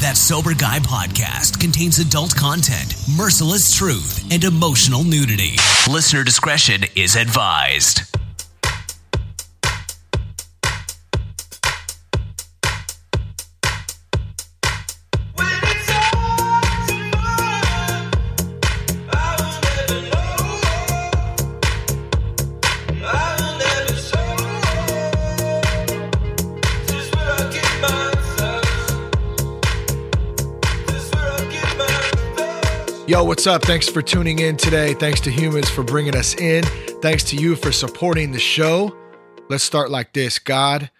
That Sober Guy podcast contains adult content, merciless truth, and emotional nudity. Listener discretion is advised. What's up? Thanks for tuning in today. Thanks to Humans for bringing us in. Thanks to you for supporting the show. Let's start like this God,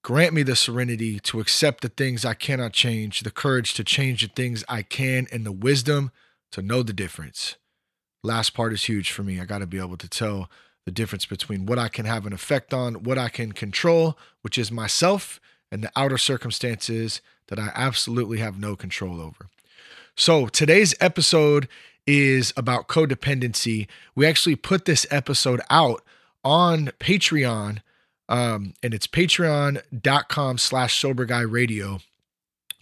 grant me the serenity to accept the things I cannot change, the courage to change the things I can, and the wisdom to know the difference. Last part is huge for me. I got to be able to tell the difference between what I can have an effect on, what I can control, which is myself, and the outer circumstances that I absolutely have no control over. So today's episode is about codependency. We actually put this episode out on Patreon, um, and it's patreon.com slash sober guy radio.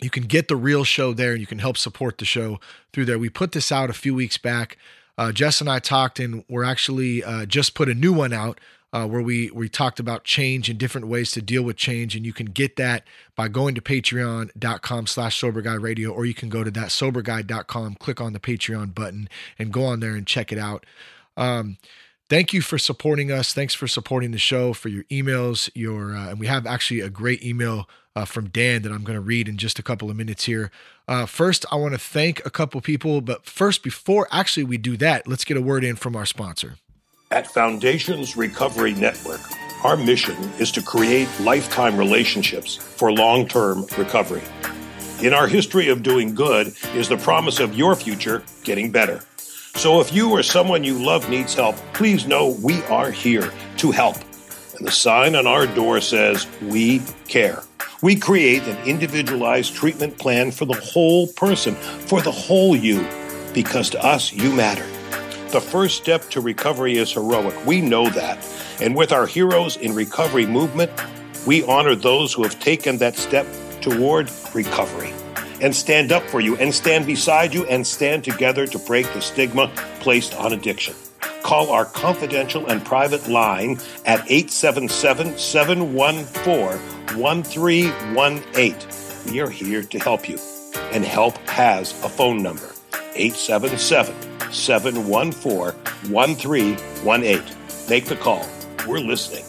You can get the real show there and you can help support the show through there. We put this out a few weeks back. Uh, Jess and I talked, and we're actually uh, just put a new one out uh, where we we talked about change and different ways to deal with change, and you can get that by going to patreon.com slash sober guy radio, or you can go to that soberguy.com, click on the Patreon button, and go on there and check it out. Um, thank you for supporting us. Thanks for supporting the show, for your emails, your uh, and we have actually a great email uh, from Dan that I'm going to read in just a couple of minutes here. Uh, first, I want to thank a couple people, but first, before actually we do that, let's get a word in from our sponsor. At Foundations Recovery Network, our mission is to create lifetime relationships for long term recovery. In our history of doing good is the promise of your future getting better. So if you or someone you love needs help, please know we are here to help. And the sign on our door says, We care. We create an individualized treatment plan for the whole person, for the whole you, because to us, you matter. The first step to recovery is heroic. We know that. And with our Heroes in Recovery movement, we honor those who have taken that step toward recovery and stand up for you and stand beside you and stand together to break the stigma placed on addiction. Call our confidential and private line at 877 714 1318. We are here to help you, and help has a phone number 877 714 1318. Make the call. We're listening.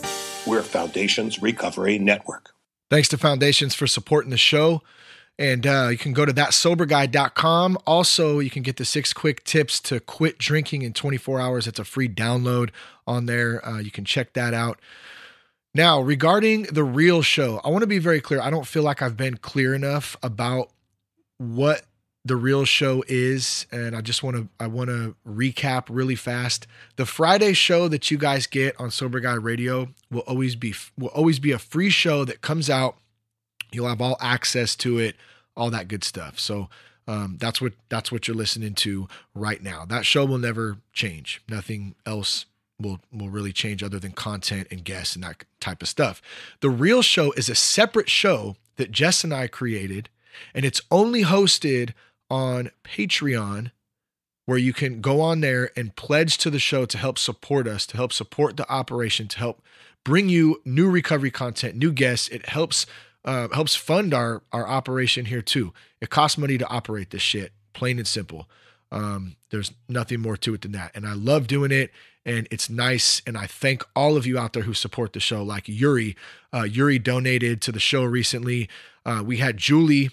We're Foundations Recovery Network. Thanks to Foundations for supporting the show. And uh, you can go to thatsoberguy.com. Also, you can get the six quick tips to quit drinking in 24 hours. It's a free download on there. Uh, you can check that out. Now, regarding the real show, I want to be very clear. I don't feel like I've been clear enough about what the real show is and i just want to i want to recap really fast. The friday show that you guys get on sober guy radio will always be will always be a free show that comes out. You'll have all access to it all that good stuff. So um, that's what that's what you're listening to right now. That show will never change. Nothing else will will really change other than content and guests and that type of stuff. The real show is a separate show that jess and i created and it's only hosted on Patreon where you can go on there and pledge to the show to help support us, to help support the operation, to help bring you new recovery content, new guests. It helps uh, helps fund our our operation here too. It costs money to operate this shit, plain and simple. Um, there's nothing more to it than that, and I love doing it, and it's nice. And I thank all of you out there who support the show. Like Yuri, uh, Yuri donated to the show recently. Uh, we had Julie,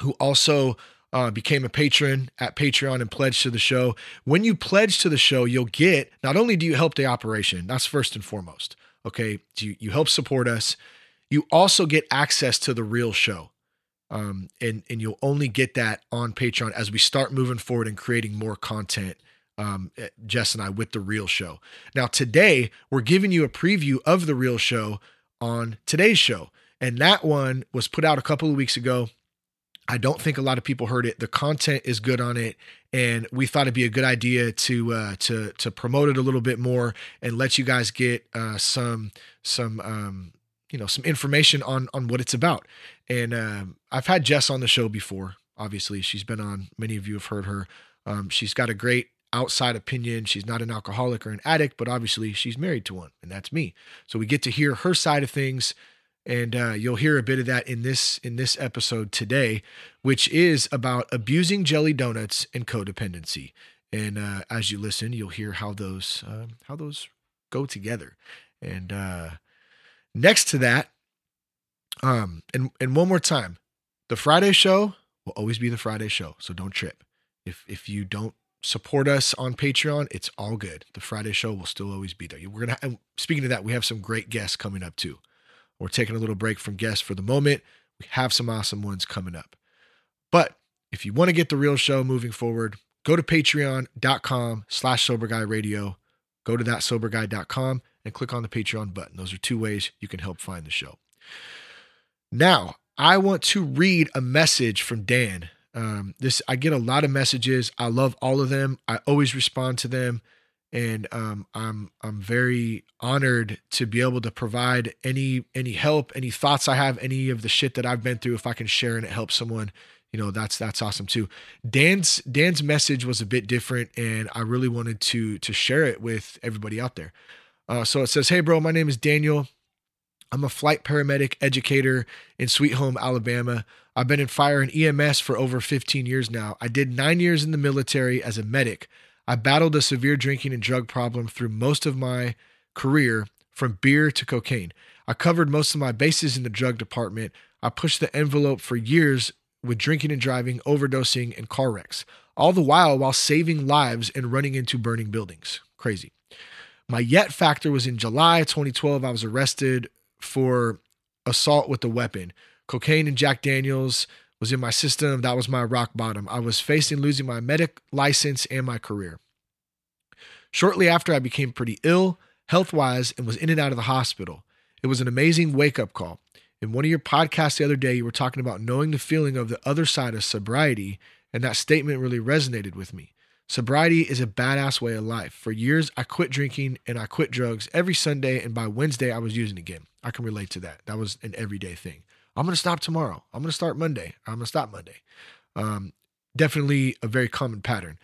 who also uh, became a patron at Patreon and pledged to the show. When you pledge to the show, you'll get not only do you help the operation, that's first and foremost. Okay, you, you help support us. You also get access to the real show. Um, and and you'll only get that on Patreon as we start moving forward and creating more content. Um, eh, Jess and I with the real show. Now today we're giving you a preview of the real show on today's show, and that one was put out a couple of weeks ago. I don't think a lot of people heard it. The content is good on it, and we thought it'd be a good idea to uh, to to promote it a little bit more and let you guys get uh, some some um, you know some information on on what it's about. And um, I've had Jess on the show before. Obviously, she's been on. Many of you have heard her. Um, she's got a great outside opinion. She's not an alcoholic or an addict, but obviously she's married to one, and that's me. So we get to hear her side of things, and uh, you'll hear a bit of that in this in this episode today, which is about abusing jelly donuts and codependency. And uh, as you listen, you'll hear how those uh, how those go together. And uh, next to that, um, and and one more time, the Friday show will always be the Friday show, so don't trip. If if you don't support us on Patreon, it's all good. The Friday show will still always be there. We're gonna. Speaking of that, we have some great guests coming up too. We're taking a little break from guests for the moment. We have some awesome ones coming up. But if you want to get the real show moving forward, go to patreon.com slash sober guy radio. Go to that soberguy.com and click on the Patreon button. Those are two ways you can help find the show. Now, I want to read a message from Dan um, this I get a lot of messages. I love all of them. I always respond to them, and um, I'm I'm very honored to be able to provide any any help, any thoughts I have, any of the shit that I've been through. If I can share and it helps someone, you know that's that's awesome too. Dan's Dan's message was a bit different, and I really wanted to to share it with everybody out there. Uh, so it says, "Hey, bro, my name is Daniel. I'm a flight paramedic educator in Sweet Home, Alabama. I've been in fire and EMS for over 15 years now. I did nine years in the military as a medic. I battled a severe drinking and drug problem through most of my career, from beer to cocaine. I covered most of my bases in the drug department. I pushed the envelope for years with drinking and driving, overdosing, and car wrecks, all the while while saving lives and running into burning buildings. Crazy. My yet factor was in July 2012. I was arrested for assault with a weapon. Cocaine and Jack Daniels was in my system. That was my rock bottom. I was facing losing my medic license and my career. Shortly after, I became pretty ill, health wise, and was in and out of the hospital. It was an amazing wake up call. In one of your podcasts the other day, you were talking about knowing the feeling of the other side of sobriety, and that statement really resonated with me. Sobriety is a badass way of life. For years, I quit drinking and I quit drugs every Sunday, and by Wednesday, I was using again. I can relate to that. That was an everyday thing. I'm going to stop tomorrow. I'm going to start Monday. I'm going to stop Monday. Um, definitely a very common pattern.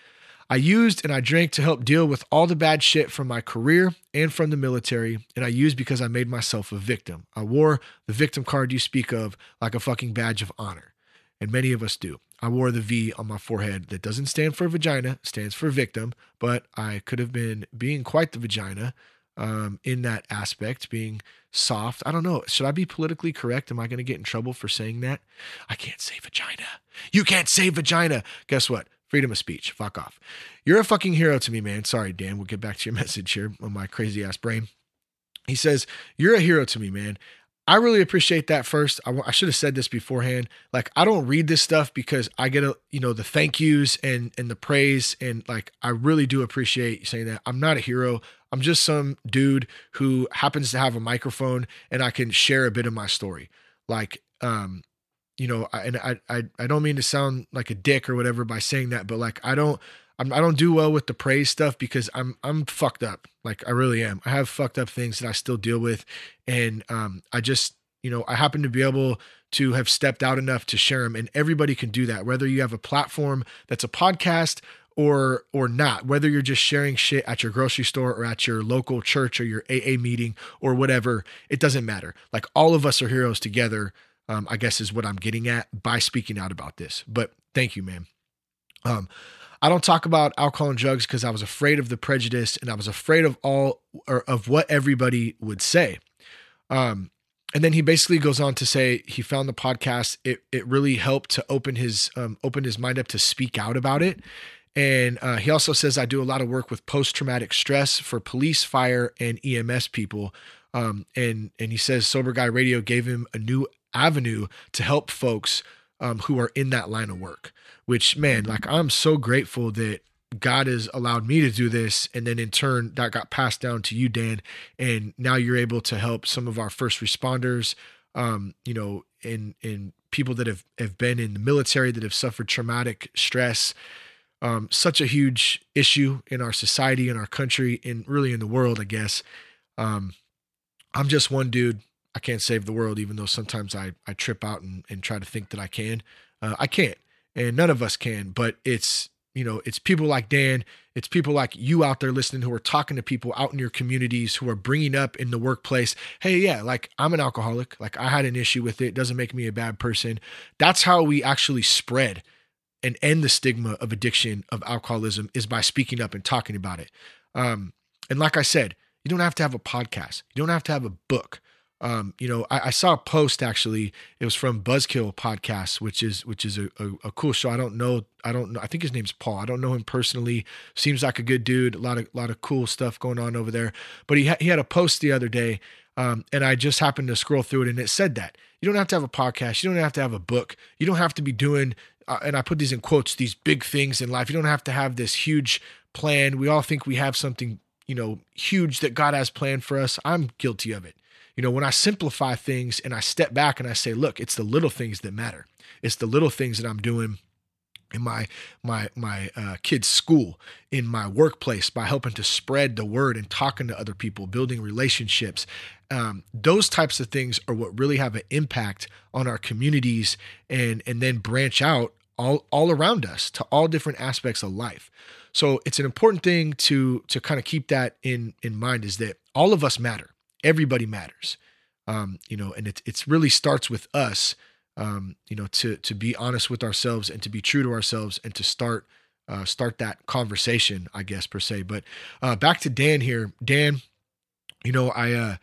I used and I drank to help deal with all the bad shit from my career and from the military, and I used because I made myself a victim. I wore the victim card you speak of like a fucking badge of honor, and many of us do. I wore the V on my forehead that doesn't stand for vagina, stands for victim, but I could have been being quite the vagina um, in that aspect, being soft. I don't know. Should I be politically correct? Am I going to get in trouble for saying that? I can't say vagina. You can't say vagina. Guess what? Freedom of speech. Fuck off. You're a fucking hero to me, man. Sorry, Dan. We'll get back to your message here on my crazy ass brain. He says, You're a hero to me, man. I really appreciate that first. I, I, should have said this beforehand. Like I don't read this stuff because I get a you know the thank yous and and the praise and like I really do appreciate saying that. I'm not a hero. I'm just some dude who happens to have a microphone and I can share a bit of my story. Like um you know, I, and I I I don't mean to sound like a dick or whatever by saying that, but like I don't I'm, I do not do well with the praise stuff because I'm I'm fucked up. Like I really am. I have fucked up things that I still deal with, and um, I just you know I happen to be able to have stepped out enough to share them, and everybody can do that. Whether you have a platform that's a podcast or or not whether you're just sharing shit at your grocery store or at your local church or your AA meeting or whatever it doesn't matter like all of us are heroes together um, I guess is what I'm getting at by speaking out about this but thank you man um I don't talk about alcohol and drugs because I was afraid of the prejudice and I was afraid of all or of what everybody would say. Um, and then he basically goes on to say he found the podcast. It it really helped to open his um, open his mind up to speak out about it. And uh, he also says I do a lot of work with post traumatic stress for police, fire, and EMS people. Um, and and he says Sober Guy Radio gave him a new avenue to help folks um, who are in that line of work which man, like I'm so grateful that God has allowed me to do this. And then in turn, that got passed down to you, Dan. And now you're able to help some of our first responders, um, you know, in, in people that have, have been in the military that have suffered traumatic stress. Um, such a huge issue in our society, in our country, and really in the world, I guess. Um, I'm just one dude I can't save the world, even though sometimes I I trip out and, and try to think that I can. Uh, I can't, and none of us can. But it's you know it's people like Dan, it's people like you out there listening who are talking to people out in your communities who are bringing up in the workplace. Hey, yeah, like I'm an alcoholic. Like I had an issue with it. it doesn't make me a bad person. That's how we actually spread and end the stigma of addiction of alcoholism is by speaking up and talking about it. Um, and like I said, you don't have to have a podcast. You don't have to have a book. Um, you know, I, I, saw a post actually. It was from Buzzkill podcast, which is which is a, a, a, cool show. I don't know. I don't know. I think his name's Paul. I don't know him personally. Seems like a good dude. A lot of lot of cool stuff going on over there. But he ha- he had a post the other day, um, and I just happened to scroll through it, and it said that you don't have to have a podcast. You don't have to have a book. You don't have to be doing. Uh, and I put these in quotes. These big things in life. You don't have to have this huge plan. We all think we have something you know, huge that God has planned for us. I'm guilty of it. You know, when I simplify things and I step back and I say, look, it's the little things that matter. It's the little things that I'm doing in my my my uh, kids' school, in my workplace, by helping to spread the word and talking to other people, building relationships. Um, those types of things are what really have an impact on our communities, and and then branch out all all around us to all different aspects of life. So it's an important thing to to kind of keep that in in mind is that all of us matter. Everybody matters. Um, you know, and it it's really starts with us. Um, you know, to to be honest with ourselves and to be true to ourselves and to start uh, start that conversation, I guess per se. But uh, back to Dan here. Dan, you know, I uh,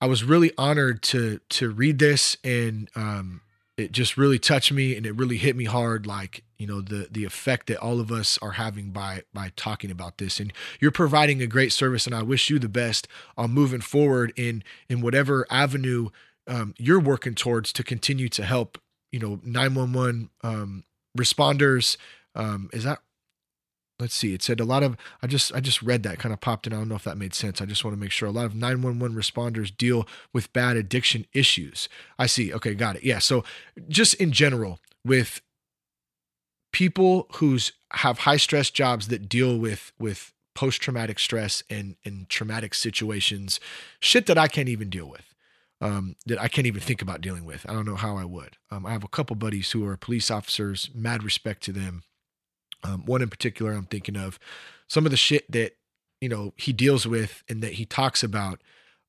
I was really honored to to read this and um, it just really touched me and it really hit me hard like you know the the effect that all of us are having by by talking about this. And you're providing a great service and i wish you the best on moving forward in in whatever avenue um, you're working towards to continue to help you know 911 um, responders. Um, is that let's see it said a lot of i just i just read that kind of popped in i don't know if that made sense i just want to make sure a lot of 911 responders deal with bad addiction issues i see okay got it yeah so just in general with people who's have high stress jobs that deal with with post traumatic stress and and traumatic situations shit that i can't even deal with um, that I can't even think about dealing with. I don't know how I would. Um, I have a couple buddies who are police officers, mad respect to them um, one in particular, I'm thinking of some of the shit that you know he deals with and that he talks about.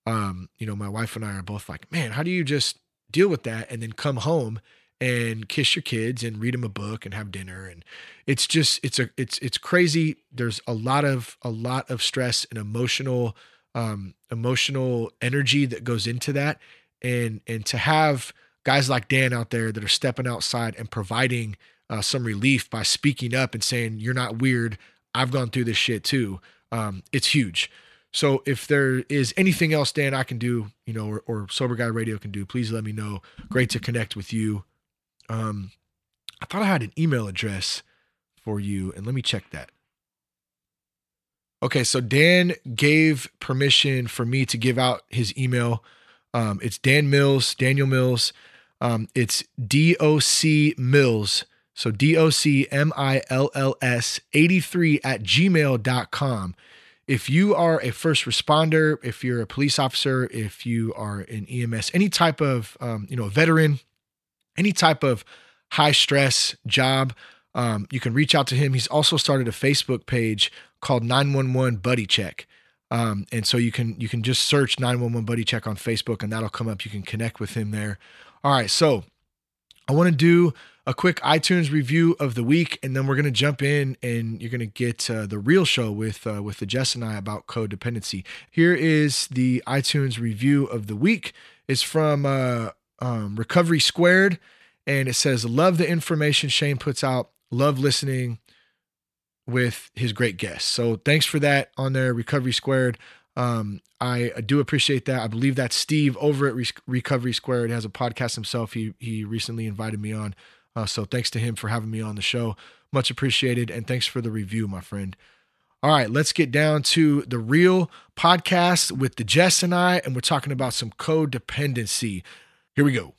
Um, you know, my wife and I are both like, man, how do you just deal with that and then come home and kiss your kids and read them a book and have dinner and it's just it's a it's it's crazy there's a lot of a lot of stress and emotional um emotional energy that goes into that and and to have guys like Dan out there that are stepping outside and providing uh, some relief by speaking up and saying, You're not weird. I've gone through this shit too. Um, it's huge. So if there is anything else, Dan, I can do, you know, or, or Sober Guy Radio can do, please let me know. Great to connect with you. Um, I thought I had an email address for you, and let me check that. Okay, so Dan gave permission for me to give out his email. Um, it's Dan Mills, Daniel Mills. Um, it's DOC Mills so D O C M I L L S 83 at gmail.com. If you are a first responder, if you're a police officer, if you are an EMS, any type of, um, you know, veteran, any type of high stress job, um, you can reach out to him. He's also started a Facebook page called 911 Buddy Check. Um, and so you can you can just search 911 Buddy Check on Facebook and that'll come up. You can connect with him there. All right, so I want to do a quick iTunes review of the week, and then we're gonna jump in and you're gonna get uh, the real show with uh, with the Jess and I about codependency. Here is the iTunes review of the week. It's from uh, um, Recovery Squared, and it says, "Love the information Shane puts out. Love listening." with his great guests. So thanks for that on there, Recovery Squared. Um, I, do appreciate that. I believe that Steve over at Re- Recovery Squared has a podcast himself. He he recently invited me on. Uh, so thanks to him for having me on the show. Much appreciated. And thanks for the review, my friend. All right, let's get down to the real podcast with the Jess and I, and we're talking about some codependency. Here we go.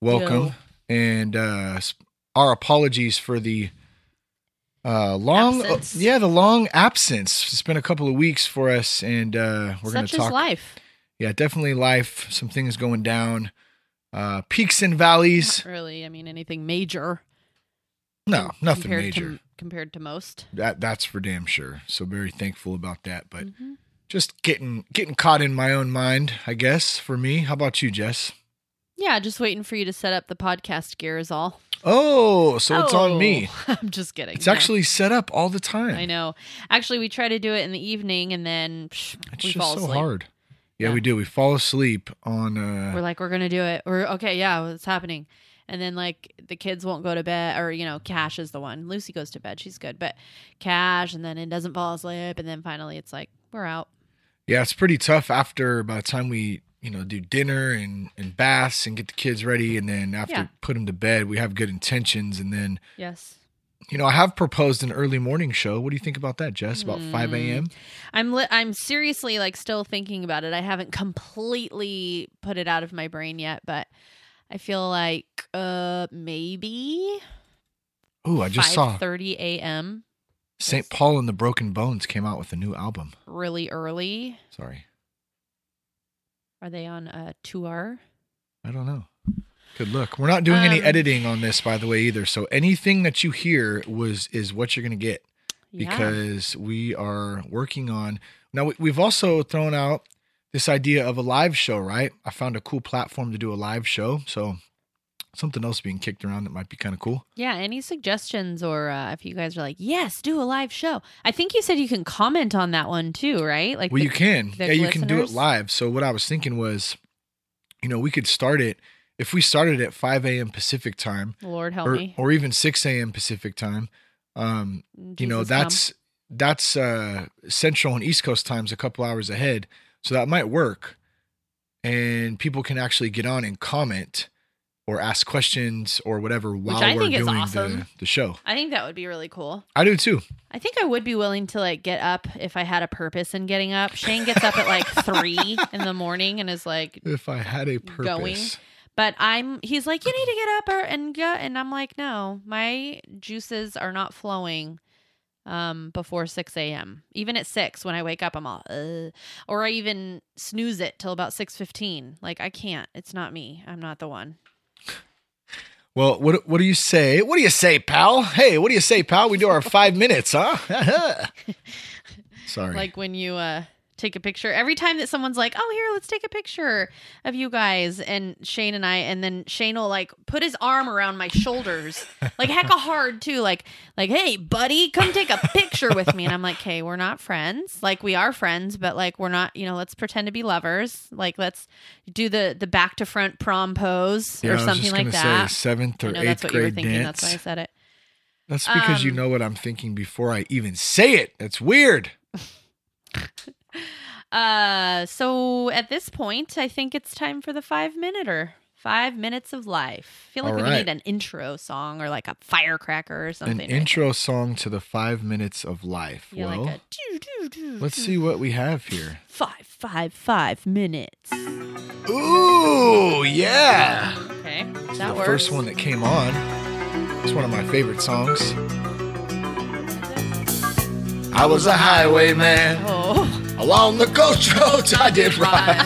Welcome. Yo. And uh, our apologies for the uh long uh, yeah the long absence it's been a couple of weeks for us and uh we're Such gonna talk life yeah, definitely life. Some things going down, uh, peaks and valleys. Not really. I mean, anything major. No, nothing compared major. To, compared to most. That that's for damn sure. So very thankful about that. But Mhm. just getting getting caught in my own mind, I guess. For me, how about you, Jess? Yeah, just waiting for you to set up the podcast gear is all. Oh, so it's on me. Oh, I'm just kidding. It's No. actually set up all the time. I know. Actually, we try to do it in the evening, and then psh, It's we just fall so asleep. hard. Yeah, Yeah. we do. We fall asleep on. uh We're like, we're gonna do it. We're okay. Yeah, it's happening? And then like the kids won't go to bed, or you know, Cash is the one. Lucy goes to bed. She's good, but Cash, and then it doesn't fall asleep, and then finally it's like we're out. Yeah, it's pretty tough after by the time we, you know, do dinner and, and baths and get the kids ready and then after Yeah. put them to bed, we have good intentions and then, Yes. You know, I have proposed an early morning show. What do you think about that, Jess? About 5 Hmm. a.m.? I'm li- I'm seriously like still thinking about it. I haven't completely put it out of my brain yet, but I feel like uh maybe Oh, I just saw thirty a.m. St. Paul and the Broken Bones came out with a new album. really early. Sorry. Are they on a tour? I don't know. Good look. We're not doing any Um, editing on this, by the way, either. So anything that you hear was is what you're going to get. Yeah. because we are working on now we- we've also thrown out this idea of a live show right i found a cool platform to do a live show so something else being kicked around that might be kind of cool Yeah, any suggestions or uh, if you guys are like, yes, do a live show. I think you said you can comment on that one too, right? Like, well the- you can yeah you can do it live so what i was thinking was you know we could start it if we started at 5 a.m pacific time Lord help or, me. or even 6 a.m pacific time um you know Jesus, come. that's that's uh central and east coast times a couple hours ahead so that might work and people can actually get on and comment or ask questions or whatever while I we're doing awesome. the, the show I think that would be really cool. i do too I think I would be willing to like get up if I had a purpose in getting up. Shane gets up at like three in the morning and is like, if i had a purpose Going. But I'm. He's like, you need to get up or, and go, and I'm like, no, my juices are not flowing. Um, before six a.m. Even at six, when I wake up, I'm all, uh, or I even snooze it till about six fifteen. Like I can't. It's not me. I'm not the one. well what what do you say what do you say pal hey what do you say pal we do our five minutes huh sorry Like when you uh take a picture every time that someone's like, "Oh, here, let's take a picture of you guys," and Shane and I, and then Shane will like put his arm around my shoulders, like hecka hard too, like like, "Hey, buddy, come take a picture with me," and I'm like, "Okay, we're not friends. Like we are friends, but like we're not. You know, let's pretend to be lovers. Like let's do the the back to front prom pose Yeah, I or something like that." say seventh I or know that's eighth what you were grade thinking. dance. That's why I said it. That's because you Um, know what I'm thinking before I even say it. That's weird. Uh, so at this point, I think it's time for the five minute or Five minutes of life. I feel like All we right. need an intro song or like a firecracker or An something. right intro song to the five minutes of life. Yeah, well, like a doo, doo, doo, let's see what we have here. Five, five, five minutes. Ooh, yeah. Okay, that the works. first one that came on. It's one of my favorite songs. I was a highwayman Oh, along the coast roads I did ride.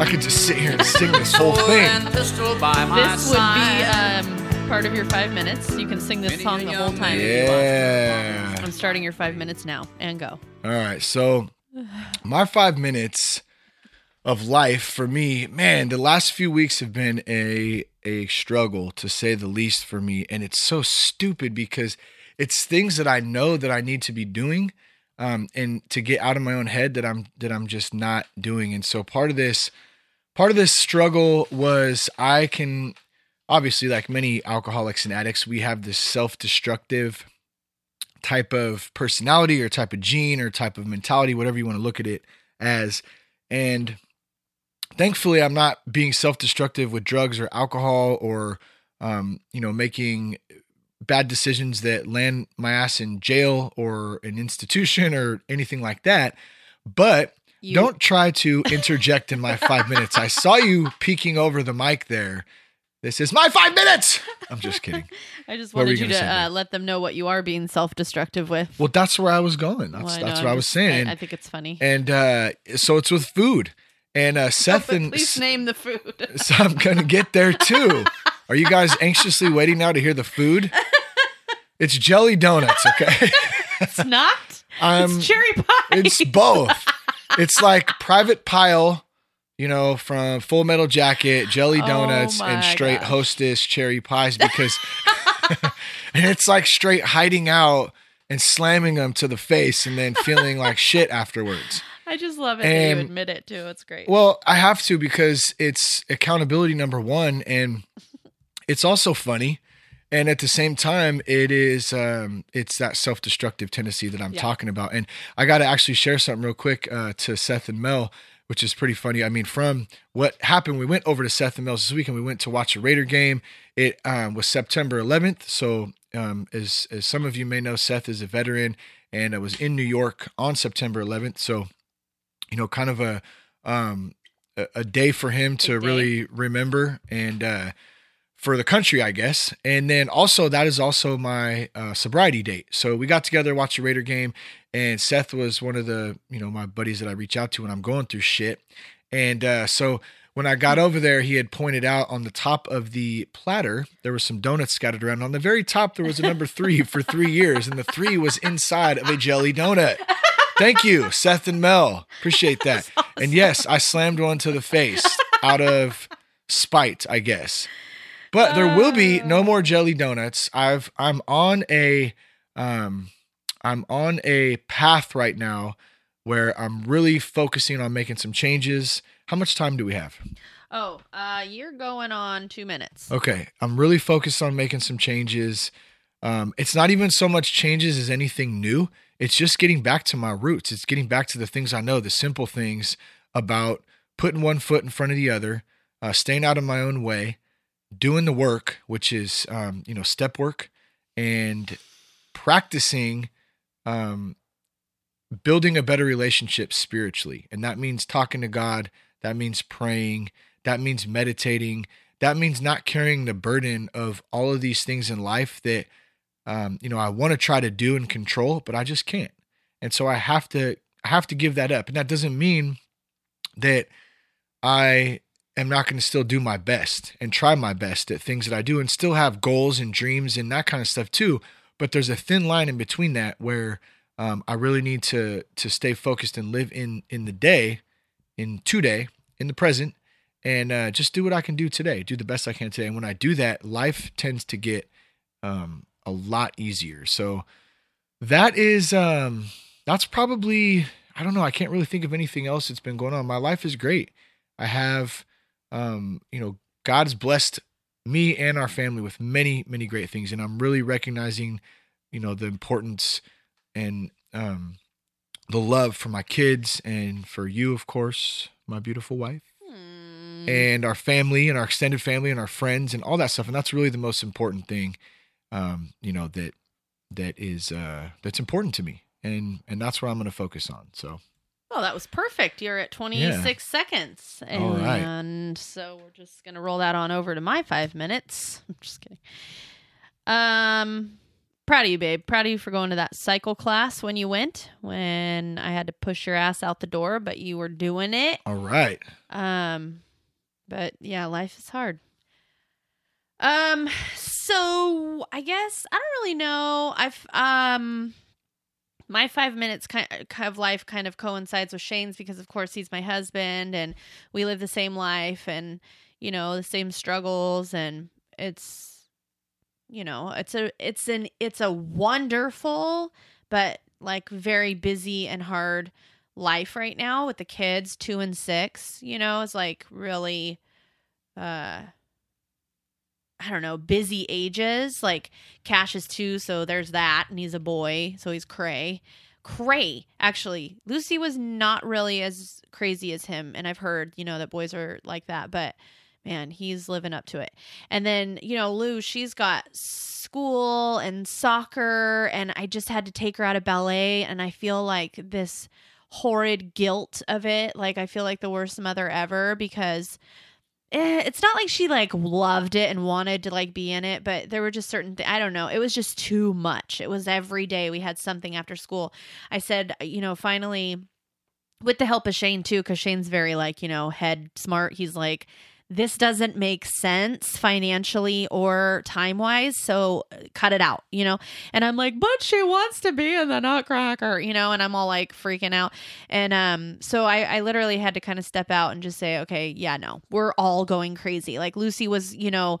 I could just sit here and sing this whole thing. this would be um, part of your five minutes. You can sing this song the whole time. if you want. Yeah. I'm starting your five minutes now and go. All right. So, my five minutes of life for me, man, the last few weeks have been a a struggle to say the least for me, and it's so stupid because it's things that I know that I need to be doing, um, and to get out of my own head that I'm that I'm just not doing. And so part of this, part of this struggle was I can obviously like many alcoholics and addicts, we have this self-destructive type of personality or type of gene or type of mentality, whatever you want to look at it as. And thankfully, I'm not being self destructive with drugs or alcohol or, um, you know, making bad decisions that land my ass in jail or an institution or anything like that. But You, don't try to interject in my five minutes. I saw you peeking over the mic there. This is my five minutes. I'm just kidding. I just wanted you gonna uh, let them know what you are being self-destructive with. Well, that's where I was going. That's Well, that's what I was saying. I, I think it's funny. and uh, so it's with food And uh, Seth But and please name the food. so I'm gonna get there too. Are you guys anxiously waiting now to hear the food? It's jelly donuts, okay? It's not. I'm it's cherry pie. It's both. It's like Private Pyle, you know, from Full Metal Jacket, jelly Oh donuts, my and straight gosh. Hostess cherry pies because, and it's like straight hiding out and slamming them to the face and then feeling like shit afterwards. I just love it that you admit it too. It's great. Well, I have to because it's accountability number one, and it's also funny. And at the same time, it is um, it's that self destructive tendency that I'm Yeah. talking about. And I got to actually share something real quick uh, to Seth and Mel, which is pretty funny. I mean, from what happened, we went over to Seth and Mel's this weekend. We went to watch a Raider game. It um, was September 11th. So, um, as as some of you may know, Seth is a veteran, and I was in New York on September 11th. So, you know, kind of a um, a, a day for him to really remember and uh, for the country, I guess. And then also that is also my uh, sobriety date. So we got together, watched a Raider game, and Seth was one of the you know my buddies that I reach out to when I'm going through shit. And uh, so when I got over there, he had pointed out on the top of the platter there was some donuts scattered around. On the very top there was a number three for three years, and the three was inside of a jelly donut. Thank you, Seth and Mel. Appreciate that. And yes, I slammed one to the face out of spite, I guess. But there will be no more jelly donuts. I've I'm on a um I'm on a path right now where I'm really focusing on making some changes. How much time do we have? oh, uh, you're going on two minutes. Okay, I'm really focused on making some changes. Um, it's not even so much changes as anything new. It's just getting back to my roots. It's getting back to the things I know, the simple things about putting one foot in front of the other, uh, staying out of my own way, doing the work, which is um, you know step work, and practicing um, building a better relationship spiritually, and that means talking to God. That means praying. That means meditating. That means not carrying the burden of all of these things in life that um, you know I want to try to do and control, but I just can't. And so I have to I have to give that up. And that doesn't mean that I am not going to still do my best and try my best at things that I do and still have goals and dreams and that kind of stuff too. But there's a thin line in between that where um, I really need to to stay focused and live in in the day, in today, in the present, and uh, just do what I can do today. Do the best I can today. And when I do that, life tends to get um, a lot easier. So that is um, that's probably I don't know. I can't really think of anything else that's been going on. My life is great. I have um, you know God's blessed me and our family with many many great things, and I'm really recognizing you know the importance and um, the love for my kids and for you, of course, my beautiful wife Hmm. and our family and our extended family and our friends and all that stuff and that's really the most important thing um you know that that is uh that's important to me and and that's what i'm going to focus on so Oh, that was perfect. You're at 26 seconds. And right. so we're just going to roll that on over to my five minutes. I'm just kidding. Um, proud of you, babe. Proud of you for going to that cycle class when you went, when I had to push your ass out the door, but you were doing it. all right Um, but yeah, life is hard. Um, so I guess I don't really know. I've um, my five minutes kind of life kind of coincides with Shane's because of course he's my husband and we live the same life and you know the same struggles and it's you know it's a it's an it's a wonderful but like very busy and hard life right now with the kids two and six you know it's like really uh i don't know busy ages. Like cash is two so there's that and he's a boy so he's cray. Cray actually. Lucy was not really as crazy as him and i've heard you know that boys are like that but man he's living up to it. And then you know lou she's got school and soccer and i just had to take her out of ballet and i feel like this horrid guilt of it. Like I feel like the worst mother ever because eh, it's not like she like loved it and wanted to like be in it, but there were just certain th- I don't know. It was just too much. It was every day we had something after school. I said, you know, finally with the help of Shane too, because Shane's very like, you know, head smart. He's like, this doesn't make sense financially or time wise. So uh, cut it out, you know? And I'm like, but she wants to be in the Nutcracker, you know? And I'm all like freaking out. And um, so I, I literally had to kind of step out and just say, okay, yeah, no, we're all going crazy. Like Lucy was, you know,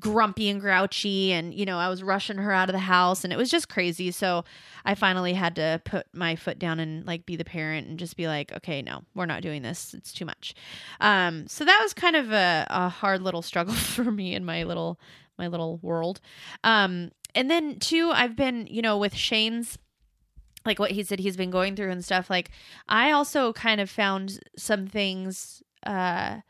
grumpy and grouchy. And, you know, I was rushing her out of the house and it was just crazy. So I finally had to put my foot down and like be the parent and just be like, okay, no, we're not doing this. It's too much. Um, so that was kind of a, a hard little struggle for me in my little my little world. Um, and then too, I've been, you know, with Shane's like what he said he's been going through and stuff. Like I also kind of found some things uh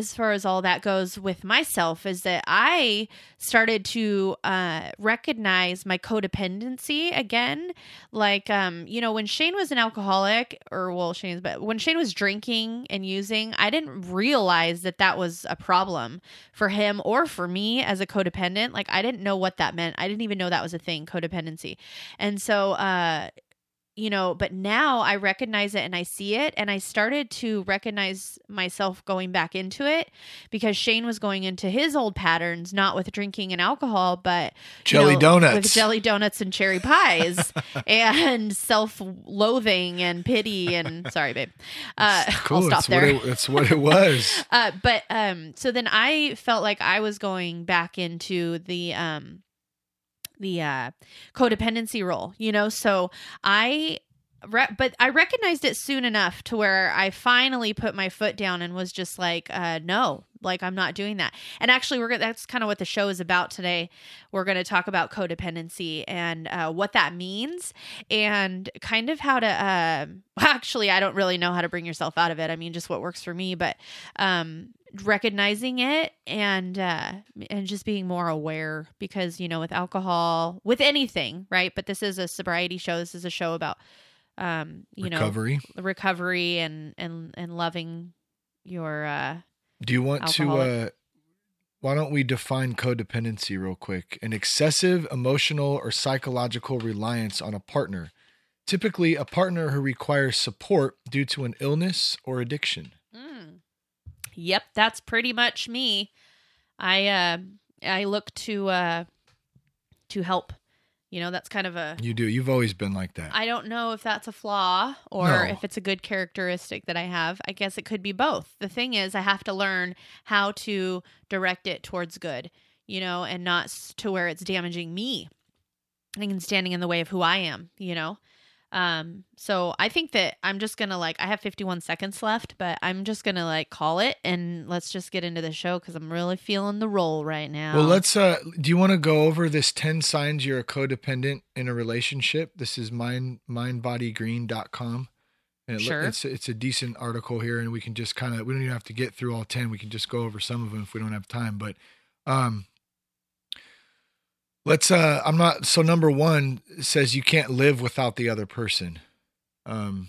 as far as all that goes with myself is that I started to uh, recognize my codependency again. Like, um, you know, when Shane was an alcoholic, or well, Shane's, but when Shane was drinking and using, I didn't realize that that was a problem for him or for me as a codependent. Like, I didn't know what that meant. I didn't even know that was a thing, codependency. And so, uh, you know, but now I recognize it and I see it. And I started to recognize myself going back into it because Shane was going into his old patterns, not with drinking and alcohol, but Jelly know, donuts. With jelly donuts and cherry pies and self loathing and pity. And sorry, babe. Uh, Cool. I'll stop that's there. What it, that's what it was. Uh, but um, so then I felt like I was going back into the um, the uh, codependency role, you know. So I, re- but I recognized it soon enough to where I finally put my foot down and was just like, uh, no, like I'm not doing that. And actually, we're gonna, that's kind of what the show is about today. We're going to talk about codependency and uh, what that means, and kind of how to. Uh, actually, I don't really know how to bring yourself out of it. I mean, just what works for me, but um, recognizing it and uh and just being more aware because you know with alcohol with anything right but this is a sobriety show this is a show about um you Recovery. know recovery and and and loving your uh Do you want to? Uh Why don't we define codependency real quick? An excessive emotional or psychological reliance on a partner, typically a partner who requires support due to an illness or addiction. mm. yep that's pretty much me i uh i look to uh to help you know that's kind of a You do. You've always been like that. I don't know if that's a flaw or No. if it's a good characteristic that I have. I guess it could be both. The thing is, I have to learn how to direct it towards good, you know, and not to where it's damaging me and standing in the way of who I am, you know. Um, so I think that I'm just gonna like I have 51 seconds left, but I'm just gonna like call it and let's just get into the show because I'm really feeling the role right now. Well, let's. uh Do you want to go over this ten signs you're a codependent in a relationship? This is mind mindbodygreen.com. And it, Sure. it's it's a decent article here, and we can just kind of we don't even have to get through all ten. We can just go over some of them if we don't have time. But um, let's. uh I'm not. So number one says you can't live without the other person. Um,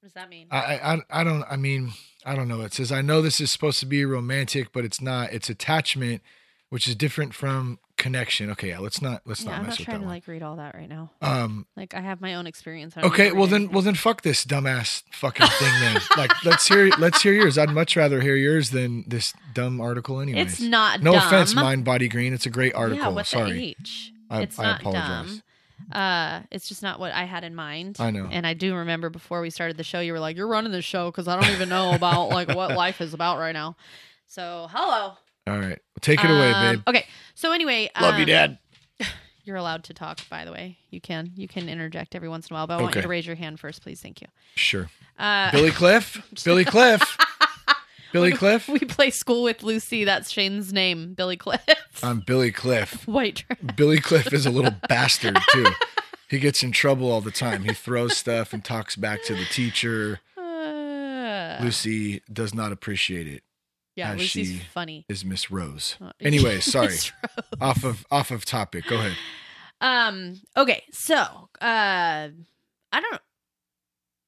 what does that mean? I, I I don't I mean I don't know. It says I know this is supposed to be romantic, but it's not. It's attachment, which is different from connection. Okay, yeah. Let's not let's yeah, not I'm mess not with trying that to one. like read all that right now. um. Like I have my own experience. I don't need Okay. Well then well then fuck this dumbass fucking thing then. like let's hear let's hear yours. I'd much rather hear yours than this dumb article. Anyway, it's not. No dumb. offense, Mind Body Green. It's a great article. Yeah, what Sorry. the H? I- it's I not apologize. dumb. Uh, it's just not what I had in mind. I know. And I do remember before we started the show, you were like, "You're running the show because I don't even know about like what life is about right now." So hello. All right. Take it away, Um, babe. Okay. So anyway, Love you, um, Dad. You're allowed to talk, by the way. You can you can interject every once in a while, but I want you Okay. to raise your hand first, please. Thank you. Sure. Uh, Billy Cliff. Billy Cliff. Billy Cliff. we play school with Lucy. That's Shane's name, Billy Cliff. I'm Billy Cliff. White trash. Billy Cliff is a little bastard too. He gets in trouble all the time. He throws stuff and talks back to the teacher. Uh, Lucy does not appreciate it. Yeah, Lucy's funny. Is Miss Rose. Uh, Anyway, sorry. Rose. Off of off of topic. Go ahead. Um. Okay. So, uh, I don't.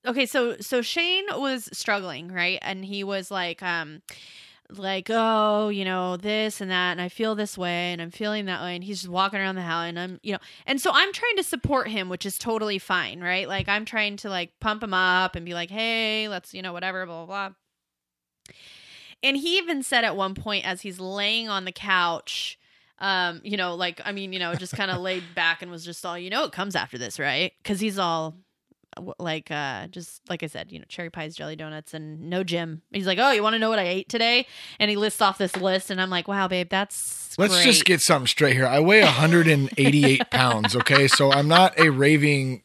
Okay. So, so Shane was struggling, right? And he was like, um, like, oh, you know, this and that, and I feel this way, and I'm feeling that way, and he's just walking around the house, and I'm, you know, and so I'm trying to support him, which is totally fine, right? Like I'm trying to like pump him up and be like, hey, let's, you know, whatever, blah blah blah. And he even said at one point as he's laying on the couch, um, you know, like I mean, you know, just kind of laid back and was just all, you know, it comes after this, right? Because he's all like uh just like i said you know cherry pies jelly donuts and no gym he's like oh you want to know what i ate today and he lists off this list and i'm like wow babe that's Let's great. just get something straight here. I weigh 188 pounds, okay? So I'm not a raving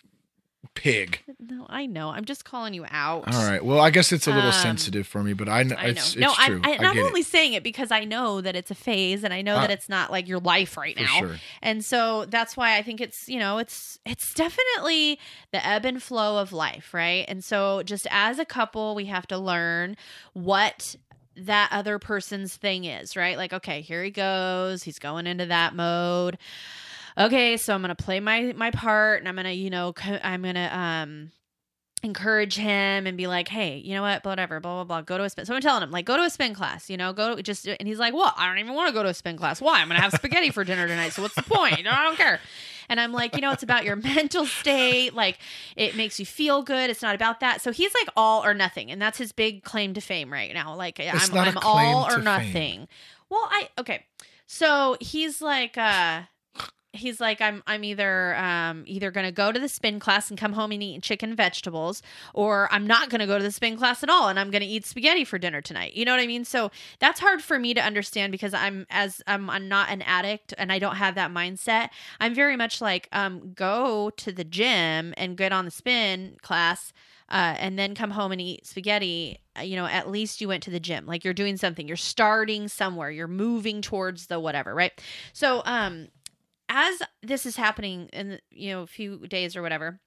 pig. no i know i'm just calling you out All right. Well, I guess it's a little Um, sensitive for me, but I, kn- I know. it's, no, it's true. I'm, I, I, and I'm only it. saying it because I know that it's a phase, and I know Uh, that it's not like your life right For now. sure. And so that's why I think it's you know it's it's definitely the ebb and flow of life, right? And so just as a couple, we have to learn what that other person's thing is, right? Like, okay, here he goes. He's going into that mode. Okay, so I'm gonna play my my part, and I'm gonna you know co- I'm gonna um encourage him and be like, hey, you know what, whatever, blah blah blah. Go to a spin. So I'm telling him like, go to a spin class. You know, go to just. And he's like, well, I don't even want to go to a spin class. Why? I'm gonna have spaghetti for dinner tonight. So what's the point? No, I don't care. And I'm like, you know, it's about your mental state. Like, it makes you feel good. It's not about that. So he's like all or nothing, and that's his big claim to fame right now. Like, It's I'm, I'm all or fame. nothing. Well, I okay. So he's like, uh, he's like i'm i'm either um either going to go to the spin class and come home and eat chicken and vegetables or i'm not going to go to the spin class at all and i'm going to eat spaghetti for dinner tonight you know what i mean so that's hard for me to understand because i'm as i'm, I'm not an addict and i don't have that mindset i'm very much like um go to the gym and get on the spin class uh, and then come home and eat spaghetti, uh, you know, at least you went to the gym. Like you're doing something. You're starting somewhere. You're moving towards the whatever, right? So, um, as this is happening in you know a few days or whatever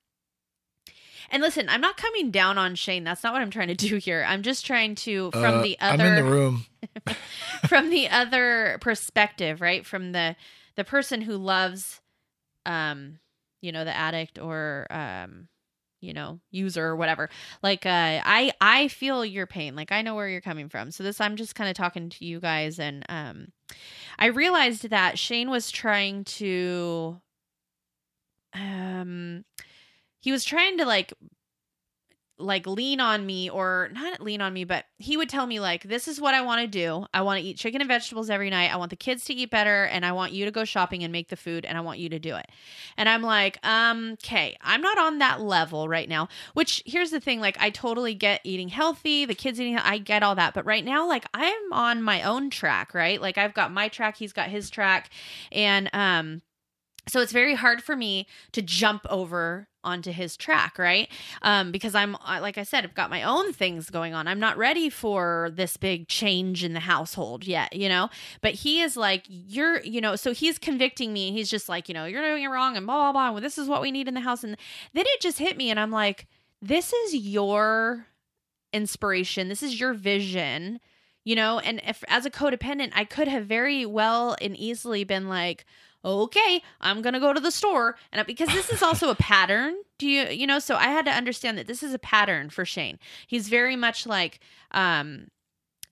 and listen i'm not coming down on shane. That's not what i'm trying to do here. I'm just trying to from Uh, the I'm other in the room. from the other perspective right? From the the person who loves um you know the addict or um you know user or whatever. Like uh i i feel your pain. Like i know where you're coming from. So this i'm just kind of talking to you guys and um i realized that shane was trying to um he was trying to like like lean on me or not lean on me but he would tell me like this is what i want to do. I want to eat chicken and vegetables every night. I want the kids to eat better and i want you to go shopping and make the food and i want you to do it. And i'm like um okay i'm not on that level right now. Which here's the thing like i totally get eating healthy the kids eating i get all that but right now like i'm on my own track right? Like i've got my track he's got his track and um so it's very hard for me to jump over onto his track right? Um because i'm like i said i've got my own things going on. I'm not ready for this big change in the household yet you know? But he is like you're you know so he's convicting me. He's just like you know you're doing it wrong and blah blah blah well, this is what we need in the house. And then it just hit me and i'm like this is your inspiration. This is your vision you know? And if as a codependent i could have very well and easily been like okay i'm gonna go to the store. And I- because this is also a pattern do you you know so i had to understand that this is a pattern for shane. He's very much like um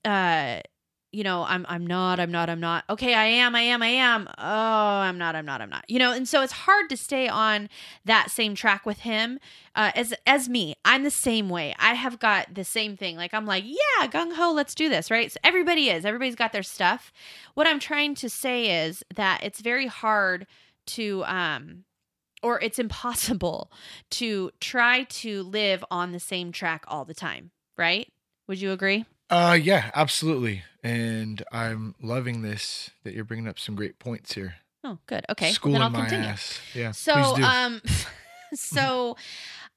uh you know i'm i'm not i'm not i'm not. Okay i am i am i am. Oh i'm not i'm not i'm not. You know and so it's hard to stay on that same track with him uh, as as me. I'm the same way. I have got the same thing. Like i'm like yeah gung ho let's do this right? So everybody is. Everybody's got their stuff. What i'm trying to say is that it's very hard to um or it's impossible to try to live on the same track all the time right? Would you agree? Uh, yeah, absolutely. And I'm loving this that you're bringing up some great points here. oh good okay well, Schooling then i'll my continue ass. Yeah. So um so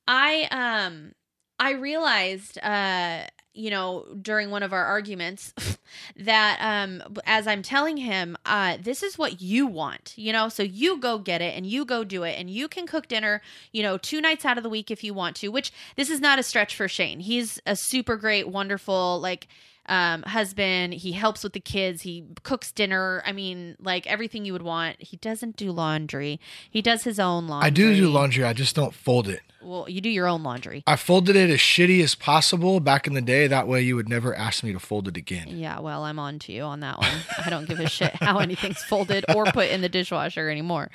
I um I realized uh you know during one of our arguments that um as I'm telling him uh this is what you want you know so you go get it and you go do it and you can cook dinner you know two nights out of the week if you want to which this is not a stretch for Shane he's a super great wonderful like um, husband. He helps with the kids. He cooks dinner. I mean, like everything you would want. He doesn't do laundry. He does his own laundry. I do do laundry. I just don't fold it. Well, you do your own laundry. I folded it as shitty as possible back in the day. That way, you would never ask me to fold it again. Yeah, well, I'm on to you on that one. I don't give a shit how anything's folded or put in the dishwasher anymore.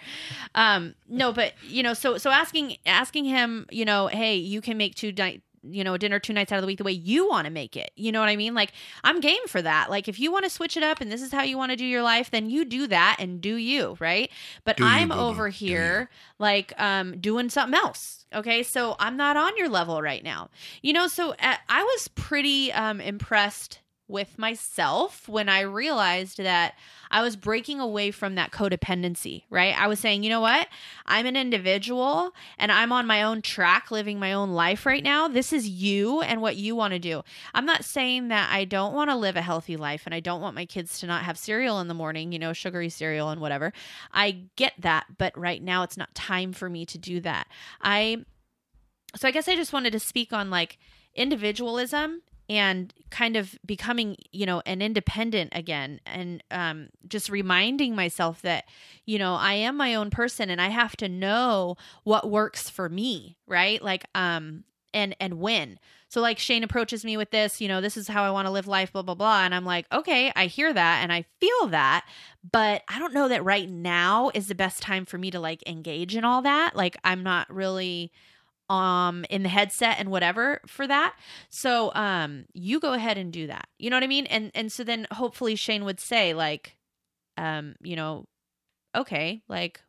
Um, no, but you know, so so asking asking him, you know, hey, you can make two night you know, dinner two nights out of the week the way you want to make it. You know what I mean? Like, I'm game for that. Like, if you want to switch it up and this is how you want to do your life, then you do that and do you, right? But Do I'm boo-boo. over here, like, um, doing something else. Okay. So I'm not on your level right now. You know, so uh, I was pretty um, impressed with myself when I realized that I was breaking away from that codependency, right? I was saying, you know what? I'm an individual and I'm on my own track living my own life right now. This is you and what you want to do. I'm not saying that I don't want to live a healthy life and I don't want my kids to not have cereal in the morning, you know, sugary cereal and whatever. I get that, but right now it's not time for me to do that. I so I guess I just wanted to speak on like individualism and kind of becoming you know an independent again and um, just reminding myself that you know i am my own person and i have to know what works for me right? Like um and and when. So like shane approaches me with this you know this is how i want to live life blah blah blah and i'm like okay i hear that and i feel that but i don't know that right now is the best time for me to like engage in all that. Like i'm not really um in the headset and whatever for that. So um you go ahead and do that. You know what i mean? And and so then hopefully shane would say like um you know okay like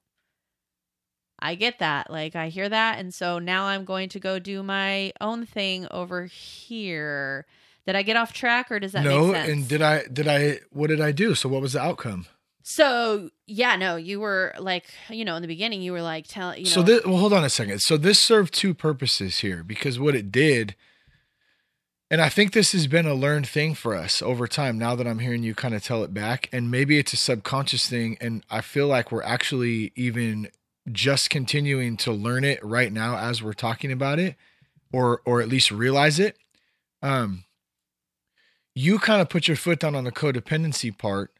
i get that. Like i hear that. And so now i'm going to go do my own thing over here. Did i get off track or does that no, make sense? and did I did I what did I do? So what was the outcome? So yeah no you were like you know in the beginning you were like tell you know so this well hold on a second. So this served two purposes here because what it did and I think this has been a learned thing for us over time now that I'm hearing you kind of tell it back and maybe it's a subconscious thing and I feel like we're actually even just continuing to learn it right now as we're talking about it or or at least realize it. Um you kind of put your foot down on the codependency part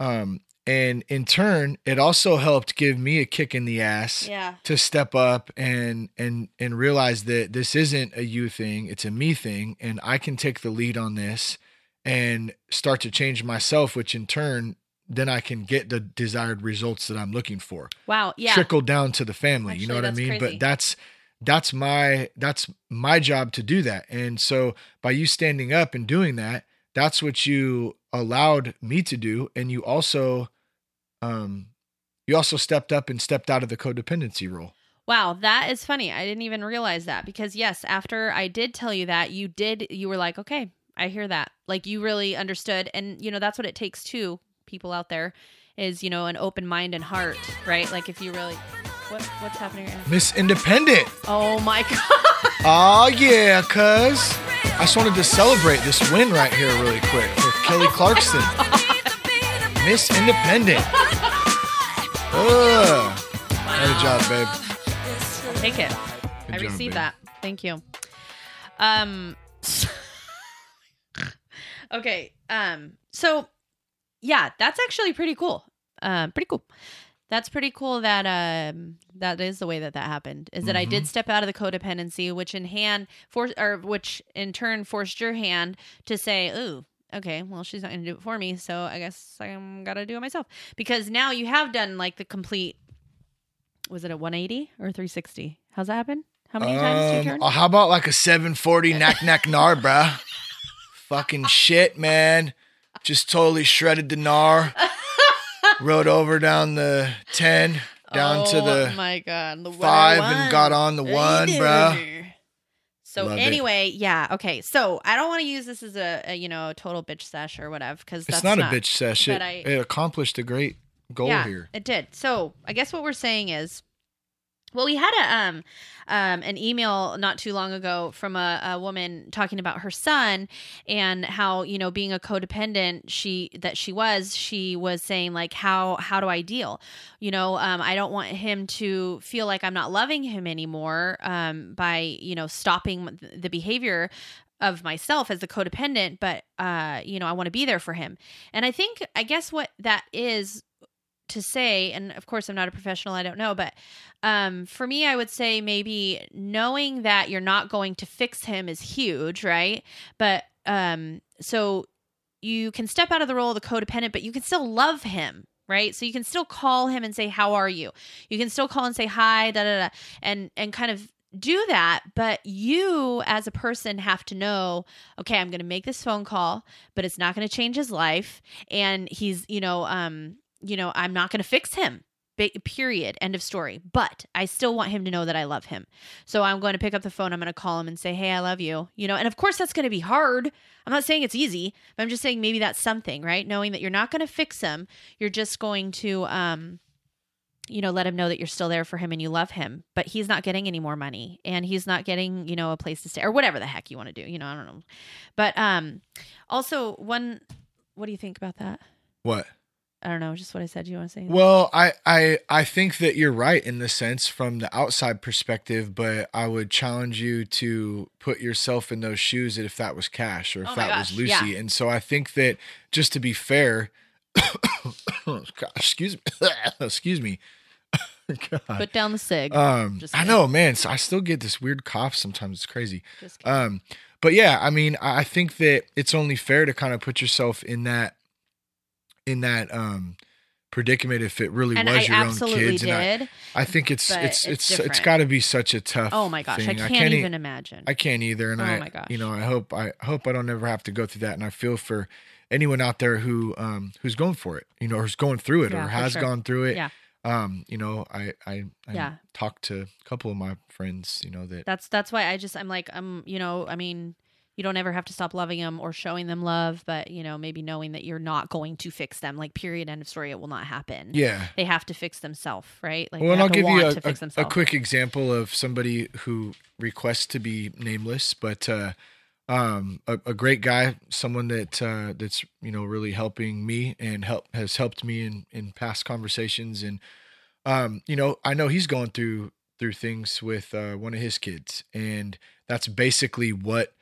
um and in turn it also helped give me a kick in the ass yeah. to step up and and and realize that this isn't a you thing it's a me thing and i can take the lead on this and start to change myself which in turn then i can get the desired results that i'm looking for. Wow yeah. Trickle down to the family you know what i mean? Crazy. but that's that's my that's my job to do that. And so by you standing up and doing that that's what you allowed me to do and you also um you also stepped up and stepped out of the codependency role Wow, that is funny. I didn't even realize that because yes, after I did tell you that, you did you were like, "Okay, I hear that." Like you really understood and you know that's what it takes too, people out there is, you know, an open mind and heart, right? Like if you really what what's happening right now? miss independent Oh my god. oh yeah cuz i just wanted to celebrate this win right here really quick for kelly clarkson miss independent Ugh. Good job babe Take it. Good I job, received babe. that. Thank you. Um Okay, um so yeah, that's actually pretty cool. Uh, pretty cool. That's pretty cool that um that is the way that that happened. Is that I Mm-hmm. did step out of the codependency which in hand for or which in turn forced your hand to say, "Ooh, okay, well she's not going to do it for me, so I guess I'm got to do it myself." Because now you have done like the complete was it a 180 or 360? How's that happen? How many times did you Um, turn? oh, how about like a 740 knack knack gnar, bruh? Fucking shit, man. Just totally shredded the gnar. Rode over down the 10, down to Oh the my god, the oh five one. and got on the one, bro So Love it. anyway, yeah, okay. So I don't want to use this as a, a you know a total bitch sesh or whatever because It's that's not, a bitch session. but I- it accomplished a great goal yeah, here. It did. So I guess what we're saying is, well, we had a um um an email not too long ago from a, a woman talking about her son and how you know being a codependent she that she was she was saying like how how do I deal you know um I don't want him to feel like I'm not loving him anymore um by you know stopping the behavior of myself as a codependent, but uh, you know, I want to be there for him. And I think I guess what that is to say, and of course I'm not a professional, I don't know, but um, for me, I would say maybe knowing that you're not going to fix him is huge, right? But um, so you can step out of the role of the codependent, but you can still love him, right? So you can still call him and say, "How are you?" You can still call and say hi, da da da, and and kind of do that. But you, as a person, have to know, okay, I'm going to make this phone call, but it's not going to change his life, and he's, you know, um, you know, I'm not going to fix him. Period. End of story. But I still want him to know that I love him. So I'm going to pick up the phone. I'm going to call him and say, "Hey, I love you." You know, and of course that's going to be hard. I'm not saying it's easy, but I'm just saying maybe that's something, right? Knowing that you're not going to fix him, you're just going to, um, you know, let him know that you're still there for him and you love him. But he's not getting any more money, and he's not getting, you know, a place to stay or whatever the heck you want to do. You know, I don't know. But um, also one, what do you think about that? What? I don't know, just what I said. Do you want to say? Well, I, I I think that you're right in the sense from the outside perspective, but I would challenge you to put yourself in those shoes if that was Cash or if Oh that was Lucy. yeah. And so I think that just to be fair, excuse me, excuse me. God. Put down the sig. Um, I know, man. So I still get this weird cough sometimes. It's crazy. Um, but yeah, I mean, I think that it's only fair to kind of put yourself in that in that um predicament if it really and was I your own kids. And I. I think it's it's it's it's it's got to be such a tough. oh my gosh, I thing. can't, e- even imagine. I can't either, and Oh I, my gosh. you know, I hope I hope I don't ever have to go through that, and I feel for anyone out there who um who's going for it, you know, who's going through it Yeah, or has sure. gone through it. Yeah. Um, you know, I I, I Yeah. talked to a couple of my friends, you know, that that's that's why I just I'm like I'm you know I mean you don't ever have to stop loving them or showing them love, but you know maybe knowing that you're not going to fix them. Like period, end of story. It will not happen. yeah. They have to fix themselves, right? Like well, and I'll give you a, a, a quick example of somebody who requests to be nameless, but uh, um, a, a great guy, someone that uh, that's you know really helping me and help has helped me in in past conversations, and um, you know I know he's going through through things with uh, one of his kids, and that's basically what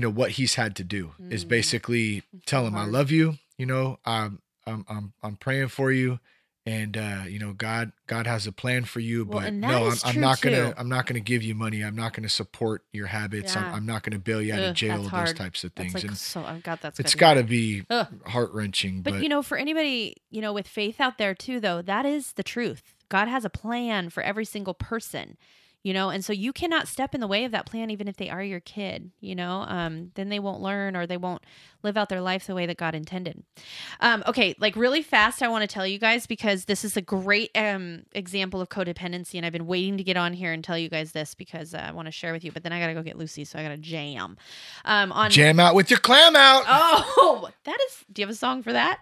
you know what he's had to do is Mm. basically tell him I love you, you know I'm I'm I'm I'm praying for you and uh you know god god has a plan for you Well, but no i'm, I'm not gonna too. i'm not gonna give you money i'm not gonna support your habits Yeah. I'm, I'm not gonna bail you out of jail those hard. types of things like and so. I've got that it's gotta be heart wrenching But, but, you know, for anybody, you know, with faith out there too, though, that is the truth. God has a plan for every single person, you know, and so you cannot step in the way of that plan, even if they are your kid, you know, um, then they won't learn or they won't live out their life the way that God intended. Um, okay, like really fast, I want to tell you guys because this is a great um, example of codependency, and I've been waiting to get on here and tell you guys this because uh, I want to share with you, but then I got to go get Lucy, so I got to jam. Um, on jam out with your clam out Oh, that is. Do you have a song for that?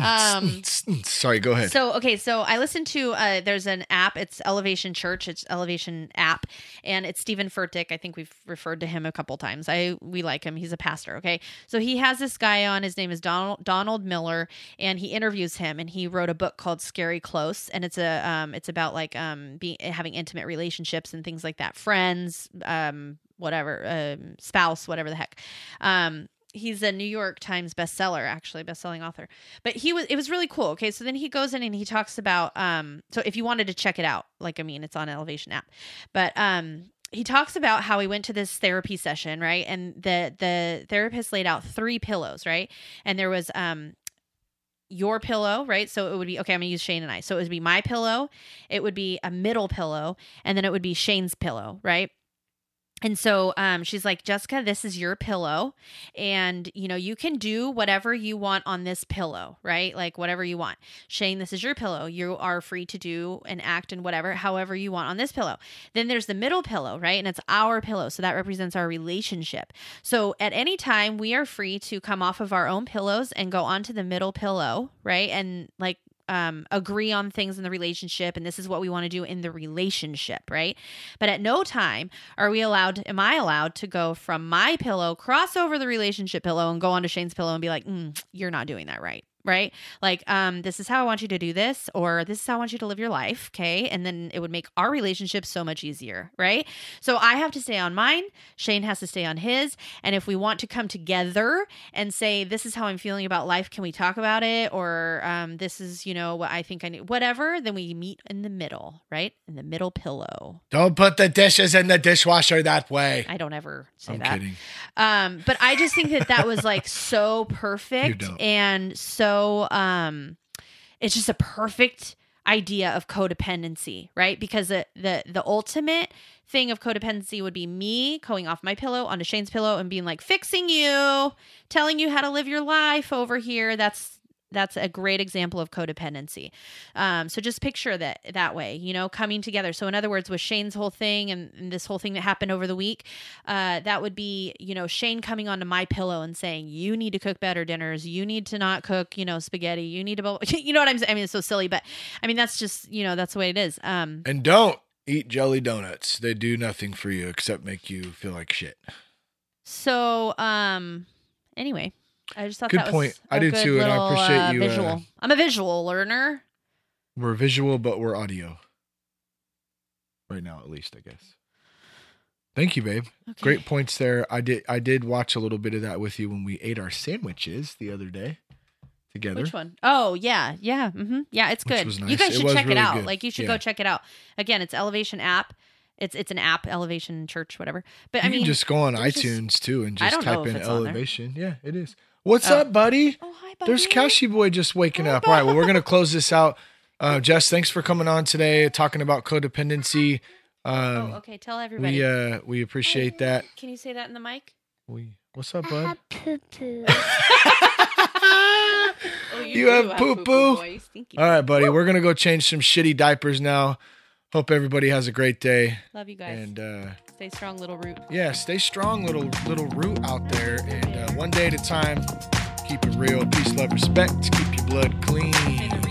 Um, sorry go ahead so okay, so I listened to uh there's an app, it's Elevation Church, it's Elevation app, and it's Steven Furtick. I think we've referred to him a couple times. I we like him. He's a pastor, okay? So he has this guy on, his name is Donald Donald Miller, and he interviews him and he wrote a book called Scary Close, and it's a um it's about like um being having intimate relationships and things like that, friends, um whatever, um spouse, whatever the heck. Um he's a New York Times bestseller, actually, best-selling author. But he was it was really cool. Okay, so then he goes in and he talks about um so if you wanted to check it out, like I mean, it's on Elevation app. But um he talks about how he went to this therapy session, right? And the the therapist laid out three pillows, right? And there was um your pillow, right? So it would be okay, I'm gonna use Shane and I. So it would be my pillow, it would be a middle pillow, and then it would be Shane's pillow, right? And so um, she's like, Jessica, this is your pillow. And, you know, you can do whatever you want on this pillow, right? Like whatever you want. Shane, this is your pillow. You are free to do and act and whatever, however you want on this pillow. Then there's the middle pillow, right? And it's our pillow. So that represents our relationship. So at any time, we are free to come off of our own pillows and go onto the middle pillow, right? And like, um, agree on things in the relationship, and this is what we want to do in the relationship, right? But at no time are we allowed, am I allowed to go from my pillow, cross over the relationship pillow, and go onto Shane's pillow and be like, mm, you're not doing that right. Right? Like, um, this is how I want you to do this, or this is how I want you to live your life, okay? And then it would make our relationship so much easier, right? So I have to stay on mine, Shane has to stay on his. And if we want to come together and say, this is how I'm feeling about life, can we talk about it? Or um, this is, you know, what I think I need, whatever, then we meet in the middle, right? In the middle pillow. Don't put the dishes in the dishwasher that way. I don't ever say I'm that. kidding. Um, but I just think that that was like so perfect and so um, it's just a perfect idea of codependency, right? Because the the the ultimate thing of codependency would be me going off my pillow onto Shane's pillow and being like fixing you, telling you how to live your life over here. That's that's a great example of codependency. Um, so just picture that that way, you know, coming together. So in other words, with Shane's whole thing and, and this whole thing that happened over the week, uh, that would be, you know, Shane coming onto my pillow and saying, "You need to cook better dinners. You need to not cook, you know, spaghetti. You need to, you know what I'm saying? I mean, it's so silly, but I mean that's just, you know, that's the way it is. Um, And don't eat jelly donuts. They do nothing for you except make you feel like shit. so um, anyway. I just thought Good that point. I do too, and I appreciate uh, you. Visual. Uh, I'm a visual learner. We're visual, but we're audio. Right now, at least, I guess. Thank you, babe. Okay. Great points there. I did I did watch a little bit of that with you when we ate our sandwiches the other day together. Which one? Oh yeah, yeah, hmm yeah. It's good. was You guys should was check it out. good. Like you should Yeah. go check it out. Again, it's Elevation app. It's it's an app, Elevation Church, whatever. But You I mean, can just go on it's just- iTunes too and just type in it's on there. elevation. Yeah, it is. What's Oh. up, buddy? oh hi, buddy. There's Cashy Boy just waking Hi, up. All right, well, we're gonna close this out. Uh, Jess, thanks for coming on today, talking about codependency. Oh, Um, okay. Tell everybody. we uh, we appreciate that. Can you say that in the mic? We what's up, bud? poo poo. Oh, You have do poo-poo? boy. You stinky. All right, buddy. We're gonna go change some shitty diapers now. Hope everybody has a great day. Love you guys. And uh, Stay strong, little root. yeah, stay strong, little little root out there. And one day at a time, keep it real. Peace, love, respect. Keep your blood clean.